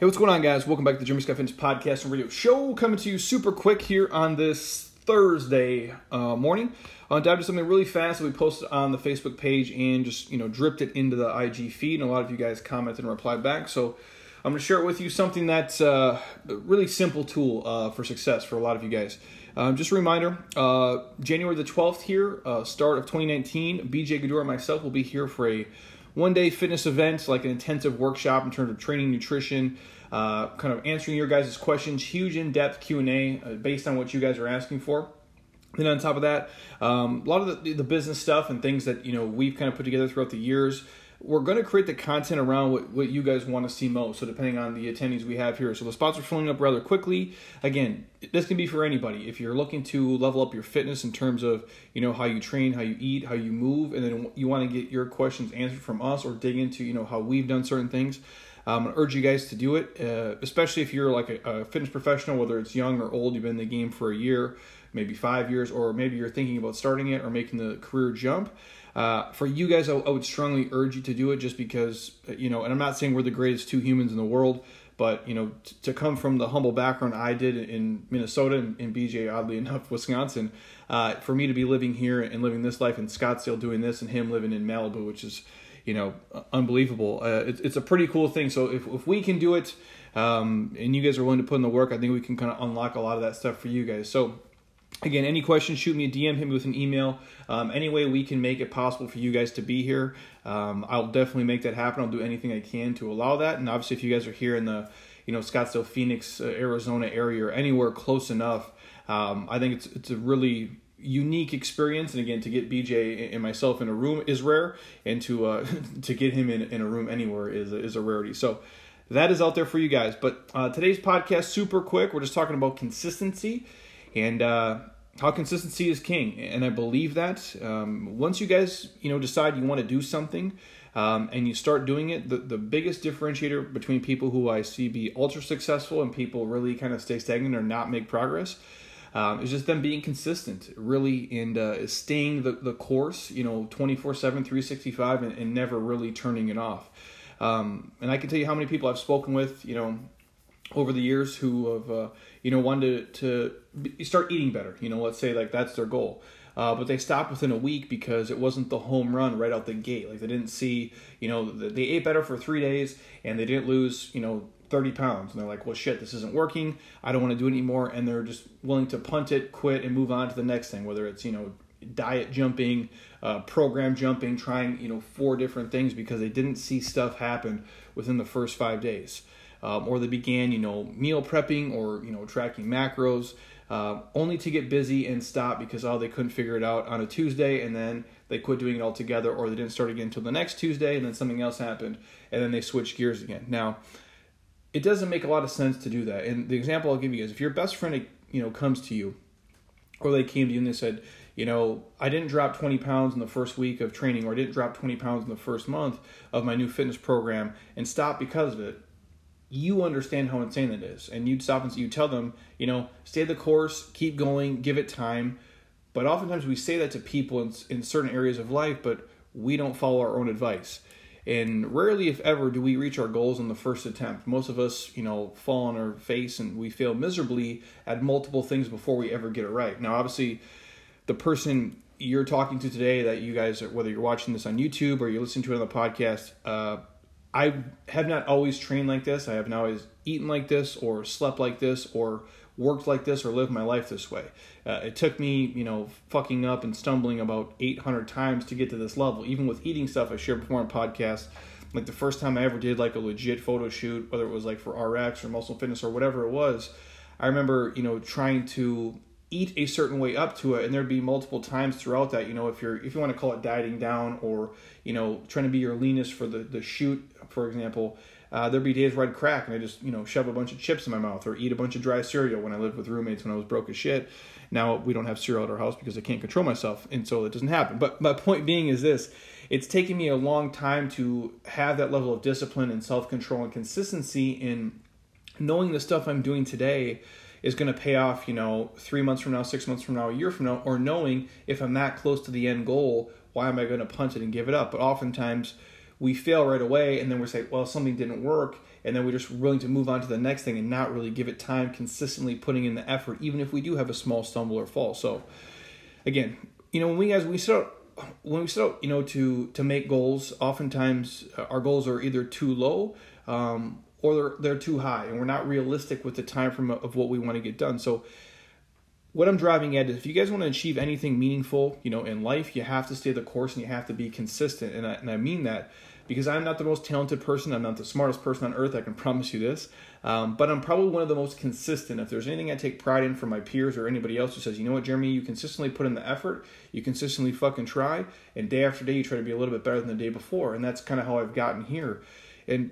Hey, what's going on, guys? Welcome back to the Jeremy Scott Fitness Podcast and Radio Show. Coming to you super quick here on this Thursday uh, morning. I'll dive into something really fast that we posted on the Facebook page and just you know dripped it into the IG feed, and a lot of you guys commented and replied back. So I'm going to share it with you something that's uh, a really simple tool uh, for success for a lot of you guys. Um, just a reminder, uh, January the 12th here, uh, start of 2019, BJ Gaddour and myself will be here for a one day fitness event, like an intensive workshop in terms of training, nutrition, uh, kind of answering your guys' questions, huge in depth Q and A uh, based on what you guys are asking for. Then on top of that, um, a lot of the, the business stuff and things that you know we've kind of put together throughout the years we're going to create the content around what, what you guys want to see most. So depending on the attendees we have here, so the spots are filling up rather quickly. Again, this can be for anybody. If you're looking to level up your fitness in terms of you know how you train, how you eat, how you move, and then you want to get your questions answered from us or dig into you know how we've done certain things. I'm gonna urge you guys to do it, uh, especially if you're like a, a fitness professional, whether it's young or old. You've been in the game for a year, maybe five years, or maybe you're thinking about starting it or making the career jump. Uh, for you guys, I, I, would strongly urge you to do it just because, you know, and I'm not saying we're the greatest two humans in the world, but, you know, t- to come from the humble background I did in Minnesota and, and BJ, oddly enough, Wisconsin, uh, for me to be living here and living this life in Scottsdale doing this and him living in Malibu, which is, you know, unbelievable. Uh, it, it's a pretty cool thing. So if, if we can do it um, and you guys are willing to put in the work, I think we can kind of unlock a lot of that stuff for you guys. So, Again, any questions, shoot me a DM, hit me with an email. Um, any way we can make it possible for you guys to be here, um, I'll definitely make that happen. I'll do anything I can to allow that. And obviously, if you guys are here in the you know Scottsdale, Phoenix, uh, Arizona area, or anywhere close enough, um, I think it's it's a really unique experience. And again, to get BJ and myself in a room is rare, and to uh, to get him in, in a room anywhere is is a rarity. So that is out there for you guys. But uh, today's podcast, super quick. We're just talking about consistency and uh, how consistency is king. And I believe that um, once you guys you know decide you want to do something. Um, and you start doing it, the, the biggest differentiator between people who I see be ultra successful and people really kind of stay stagnant or not make progress um, is just them being consistent, really, and uh, staying the, the course, you know, 24 7, 365, and, and never really turning it off. Um, and I can tell you how many people I've spoken with, you know, over the years who have uh, you know wanted to, to start eating better. You know let's say like that's their goal. Uh, but they stopped within a week because it wasn't the home run right out the gate. Like they didn't see you know they ate better for three days and they didn't lose you know 30 pounds. And they're like well shit this isn't working. I don't want to do it anymore. And they're just willing to punt it quit and move on to the next thing whether it's you know diet jumping uh, program jumping trying you know four different things because they didn't see stuff happen within the first five days um, or they began, you know, meal prepping or you know tracking macros, uh, only to get busy and stop because oh they couldn't figure it out on a Tuesday and then they quit doing it altogether or they didn't start again until the next Tuesday and then something else happened and then they switched gears again. Now, it doesn't make a lot of sense to do that. And the example I'll give you is if your best friend you know comes to you or they came to you and they said, you know, I didn't drop 20 pounds in the first week of training, or I didn't drop 20 pounds in the first month of my new fitness program and stop because of it you understand how insane that is, and you'd stop and you tell them, you know, stay the course, keep going, give it time. But oftentimes we say that to people in, in certain areas of life, but we don't follow our own advice. And rarely, if ever, do we reach our goals in the first attempt. Most of us, you know, fall on our face and we fail miserably at multiple things before we ever get it right. Now, obviously, the person you're talking to today, that you guys, are, whether you're watching this on YouTube or you're listening to it on the podcast, uh, I have not always trained like this. I have not always eaten like this, or slept like this, or worked like this, or lived my life this way. Uh, it took me, you know, fucking up and stumbling about 800 times to get to this level. Even with eating stuff I shared before on podcast, like the first time I ever did like a legit photo shoot, whether it was like for RX or Muscle Fitness or whatever it was, I remember, you know, trying to eat a certain way up to it and there'd be multiple times throughout that you know if you're if you want to call it dieting down or you know trying to be your leanest for the the shoot for example uh, there'd be days where I'd crack and I just you know shove a bunch of chips in my mouth or eat a bunch of dry cereal when I lived with roommates when I was broke as shit. Now we don't have cereal at our house because I can't control myself, and so it doesn't happen. But my point being is this: it's taken me a long time to have that level of discipline and self control and consistency in knowing the stuff I'm doing today is going to pay off, you know, three months from now, six months from now, a year from now, or knowing if I'm that close to the end goal, why am I going to punt it and give it up? But oftentimes we fail right away and then we say, well, something didn't work. And then we're just willing to move on to the next thing and not really give it time consistently putting in the effort, even if we do have a small stumble or fall. So, again, you know, when we guys, we start, when we start, you know, to, to make goals, oftentimes uh, our goals are either too low um, or they're, they're too high and we're not realistic with the time frame of what we want to get done. So, what I'm driving at is if you guys want to achieve anything meaningful, you know, in life, you have to stay the course and you have to be consistent. And I, and I mean that because I'm not the most talented person. I'm not the smartest person on earth. I can promise you this. Um, but I'm probably one of the most consistent. If there's anything I take pride in from my peers or anybody else who says, you know what, Jeremy, you consistently put in the effort, you consistently fucking try, and day after day you try to be a little bit better than the day before. And that's kind of how I've gotten here. And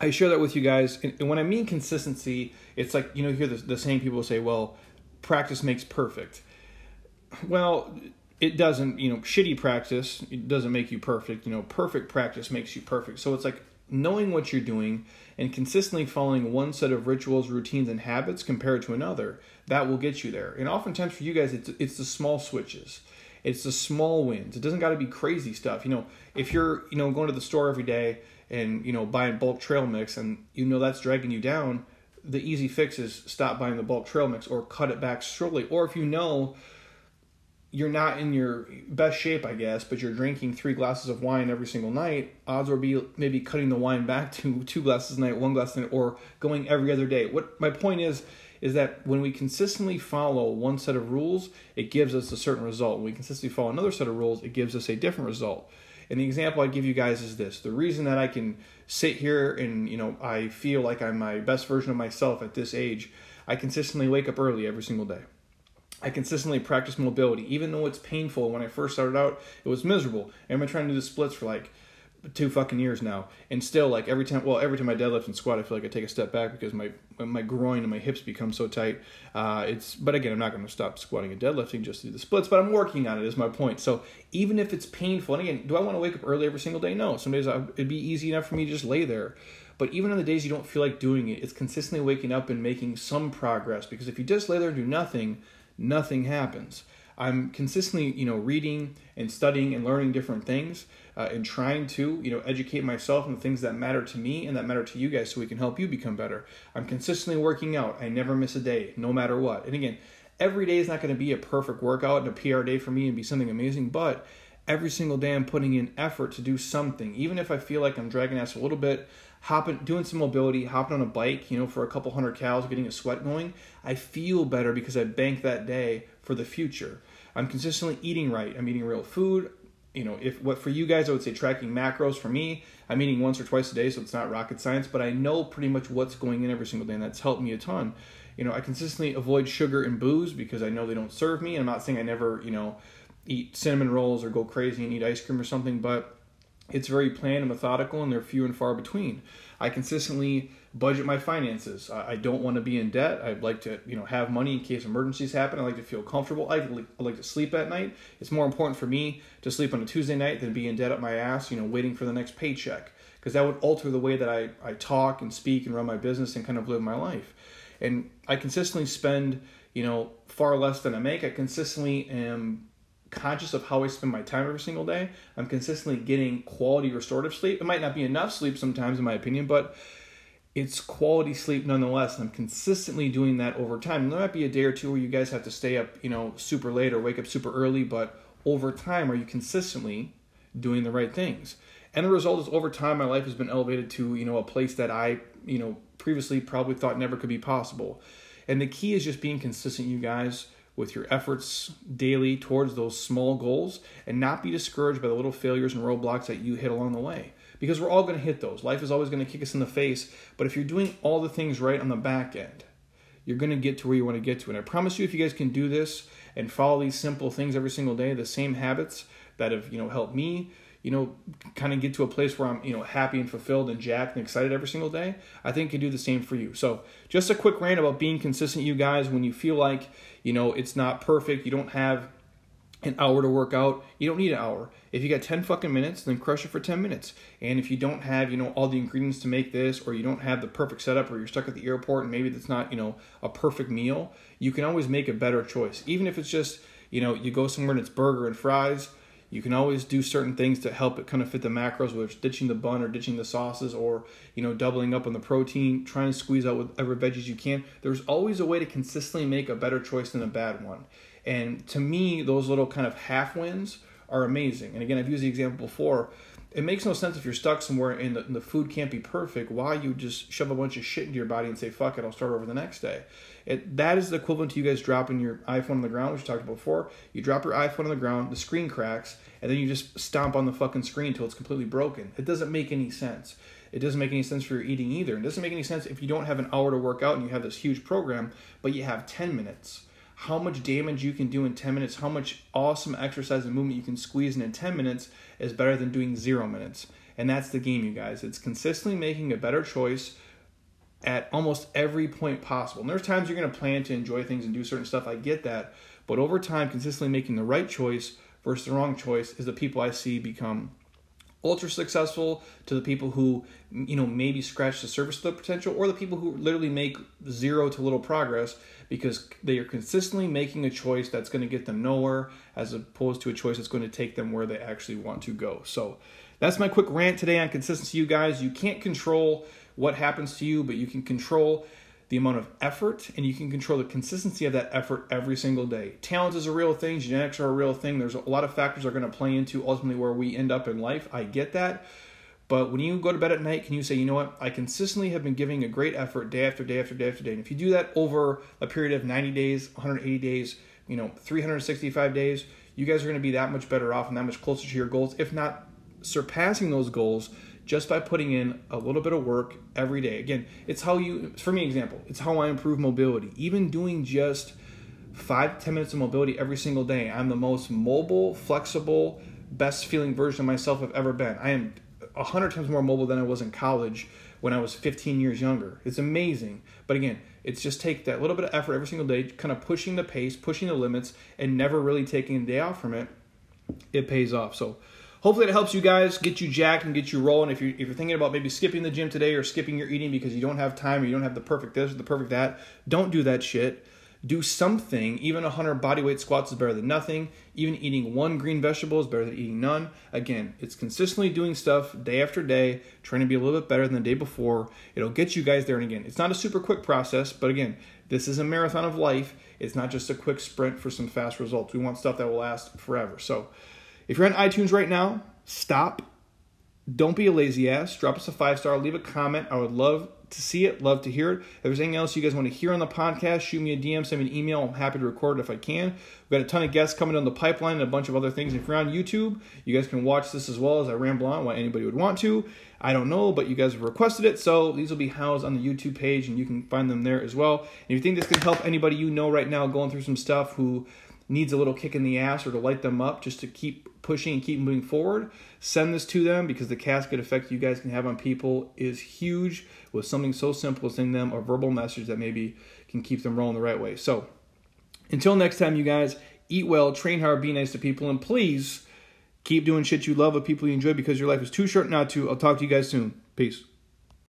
I share that with you guys. And when I mean consistency, it's like, you know, hear the, the same people say, well, practice makes perfect. Well, it doesn't, you know, shitty practice it doesn't make you perfect. You know, perfect practice makes you perfect. So it's like knowing what you're doing and consistently following one set of rituals, routines, and habits compared to another, that will get you there. And oftentimes for you guys, it's it's the small switches. It's the small wins. It doesn't got to be crazy stuff. You know, if you're, you know, going to the store every day and, you know, buying bulk trail mix and you know that's dragging you down, the easy fix is stop buying the bulk trail mix or cut it back slowly. Or if you know you're not in your best shape, I guess, but you're drinking three glasses of wine every single night, odds would be maybe cutting the wine back to two glasses a night, one glass a night, or going every other day. What my point is is that when we consistently follow one set of rules, it gives us a certain result. When we consistently follow another set of rules, it gives us a different result. And the example I give you guys is this: the reason that I can sit here and you know I feel like I'm my best version of myself at this age, I consistently wake up early every single day. I consistently practice mobility, even though it's painful. When I first started out, it was miserable. Been trying to do the splits for like two fucking years now, and still like every time, well, every time I deadlift and squat, I feel like I take a step back because my my groin and my hips become so tight. Uh, it's but again, I'm not going to stop squatting and deadlifting just to do the splits, but I'm working on it. Is my point. So even if it's painful, and again, do I want to wake up early every single day? No. Some days I, it'd be easy enough for me to just lay there. But even on the days you don't feel like doing it, it's consistently waking up and making some progress. Because if you just lay there and do nothing, nothing happens. I'm consistently, you know, reading and studying and learning different things uh, and trying to, you know, educate myself on the things that matter to me and that matter to you guys so we can help you become better. I'm consistently working out. I never miss a day, no matter what. And again, every day is not going to be a perfect workout and a PR day for me and be something amazing, but every single day I'm putting in effort to do something. Even if I feel like I'm dragging ass a little bit, hopping, doing some mobility, hopping on a bike, you know, for a couple hundred calories, getting a sweat going, I feel better because I bank that day for the future. I'm consistently eating right. I'm eating real food. You know, if what for you guys, I would say tracking macros. For me, I'm eating once or twice a day, so it's not rocket science, but I know pretty much what's going in every single day, and that's helped me a ton. You know, I consistently avoid sugar and booze because I know they don't serve me. I'm not saying I never, you know, eat cinnamon rolls or go crazy and eat ice cream or something, but it's very planned and methodical, and they're few and far between. I consistently budget my finances. I don't want to be in debt. I'd like to, you know, have money in case emergencies happen. I like to feel comfortable. I like to sleep at night. It's more important for me to sleep on a Tuesday night than be in debt up my ass, you know, waiting for the next paycheck because that would alter the way that I, I talk and speak and run my business and kind of live my life. And I consistently spend, you know, far less than I make. I consistently am conscious of how I spend my time every single day. I'm consistently getting quality restorative sleep. It might not be enough sleep sometimes, in my opinion, but it's quality sleep nonetheless. And I'm consistently doing that over time. There might be a day or two where you guys have to stay up, you know, super late or wake up super early, but over time, are you consistently doing the right things? And the result is over time, my life has been elevated to, you know, a place that I, you know, previously probably thought never could be possible. And the key is just being consistent, you guys with your efforts daily towards those small goals and not be discouraged by the little failures and roadblocks that you hit along the way. Because we're all going to hit those. Life is always going to kick us in the face. But if you're doing all the things right on the back end, you're going to get to where you want to get to. And I promise you, if you guys can do this and follow these simple things every single day, the same habits that have you know helped me you know, kind of get to a place where I'm, you know, happy and fulfilled and jacked and excited every single day, I think can do the same for you. So, just a quick rant about being consistent, you guys. When you feel like, you know, it's not perfect, you don't have an hour to work out, you don't need an hour. If you got 10 fucking minutes, then crush it for 10 minutes. And if you don't have, you know, all the ingredients to make this, or you don't have the perfect setup, or you're stuck at the airport and maybe that's not, you know, a perfect meal, you can always make a better choice. Even if it's just, you know, you go somewhere and it's burger and fries You can always do certain things to help it kind of fit the macros, it's ditching the bun or ditching the sauces or, you know, doubling up on the protein, trying to squeeze out whatever veggies you can. There's always a way to consistently make a better choice than a bad one. And to me, those little kind of half wins are amazing. And again, I've used the example before. It makes no sense if you're stuck somewhere and the, and the food can't be perfect. Why you just shove a bunch of shit into your body and say, fuck it, I'll start over the next day. It, that is the equivalent to you guys dropping your iPhone on the ground, which we talked about before. You drop your iPhone on the ground, the screen cracks, and then you just stomp on the fucking screen until it's completely broken. It doesn't make any sense. It doesn't make any sense for your eating either. It doesn't make any sense if you don't have an hour to work out and you have this huge program, but you have 10 minutes how much damage you can do in 10 minutes, how much awesome exercise and movement you can squeeze in in 10 minutes is better than doing zero minutes. And that's the game, you guys. It's consistently making a better choice at almost every point possible. And there's times you're going to plan to enjoy things and do certain stuff. I get that. But over time, consistently making the right choice versus the wrong choice is the people I see become ultra successful to the people who you know maybe scratch the surface of the potential or the people who literally make zero to little progress because they are consistently making a choice that's going to get them nowhere as opposed to a choice that's going to take them where they actually want to go. So that's my quick rant today on consistency you guys. You can't control what happens to you but you can control the amount of effort and you can control the consistency of that effort every single day. Talent is a real thing, genetics are a real thing. There's a lot of factors are going to play into ultimately where we end up in life. I get that. But when you go to bed at night, can you say, you know what? I consistently have been giving a great effort day after day after day after day. And if you do that over a period of 90 days, 180 days, you know, 365 days, you guys are going to be that much better off and that much closer to your goals, if not surpassing those goals just by putting in a little bit of work every day. Again, it's how you, for me, example, it's how I improve mobility. Even doing just five, ten minutes of mobility every single day, I'm the most mobile, flexible, best feeling version of myself I've ever been. I am a hundred times more mobile than I was in college when I was 15 years younger. It's amazing. But again, it's just take that little bit of effort every single day, kind of pushing the pace, pushing the limits, and never really taking a day off from it. It pays off. So hopefully it helps you guys get you jacked and get you rolling. If you're, if you're thinking about maybe skipping the gym today or skipping your eating because you don't have time or you don't have the perfect this or the perfect that, don't do that shit. Do something. Even 100 bodyweight squats is better than nothing. Even eating one green vegetable is better than eating none. Again, it's consistently doing stuff day after day, trying to be a little bit better than the day before. It'll get you guys there. And again, it's not a super quick process, but again, this is a marathon of life. It's not just a quick sprint for some fast results. We want stuff that will last forever. So, if you're on iTunes right now, stop. Don't be a lazy ass. Drop us a five star. Leave a comment. I would love to see it. Love to hear it. If there's anything else you guys want to hear on the podcast, shoot me a DM, send me an email. I'm happy to record it if I can. We've got a ton of guests coming down the pipeline and a bunch of other things. If you're on YouTube, you guys can watch this as well as I ramble on why anybody would want to. I don't know, but you guys have requested it, so these will be housed on the YouTube page and you can find them there as well. And if you think this can help anybody you know right now going through some stuff who needs a little kick in the ass or to light them up just to keep pushing and keep moving forward, send this to them because the cascade effect you guys can have on people is huge with something so simple as sending them a verbal message that maybe can keep them rolling the right way. So, until next time, you guys, eat well, train hard, be nice to people, and please keep doing shit you love with people you enjoy because your life is too short not to. I'll talk to you guys soon. Peace.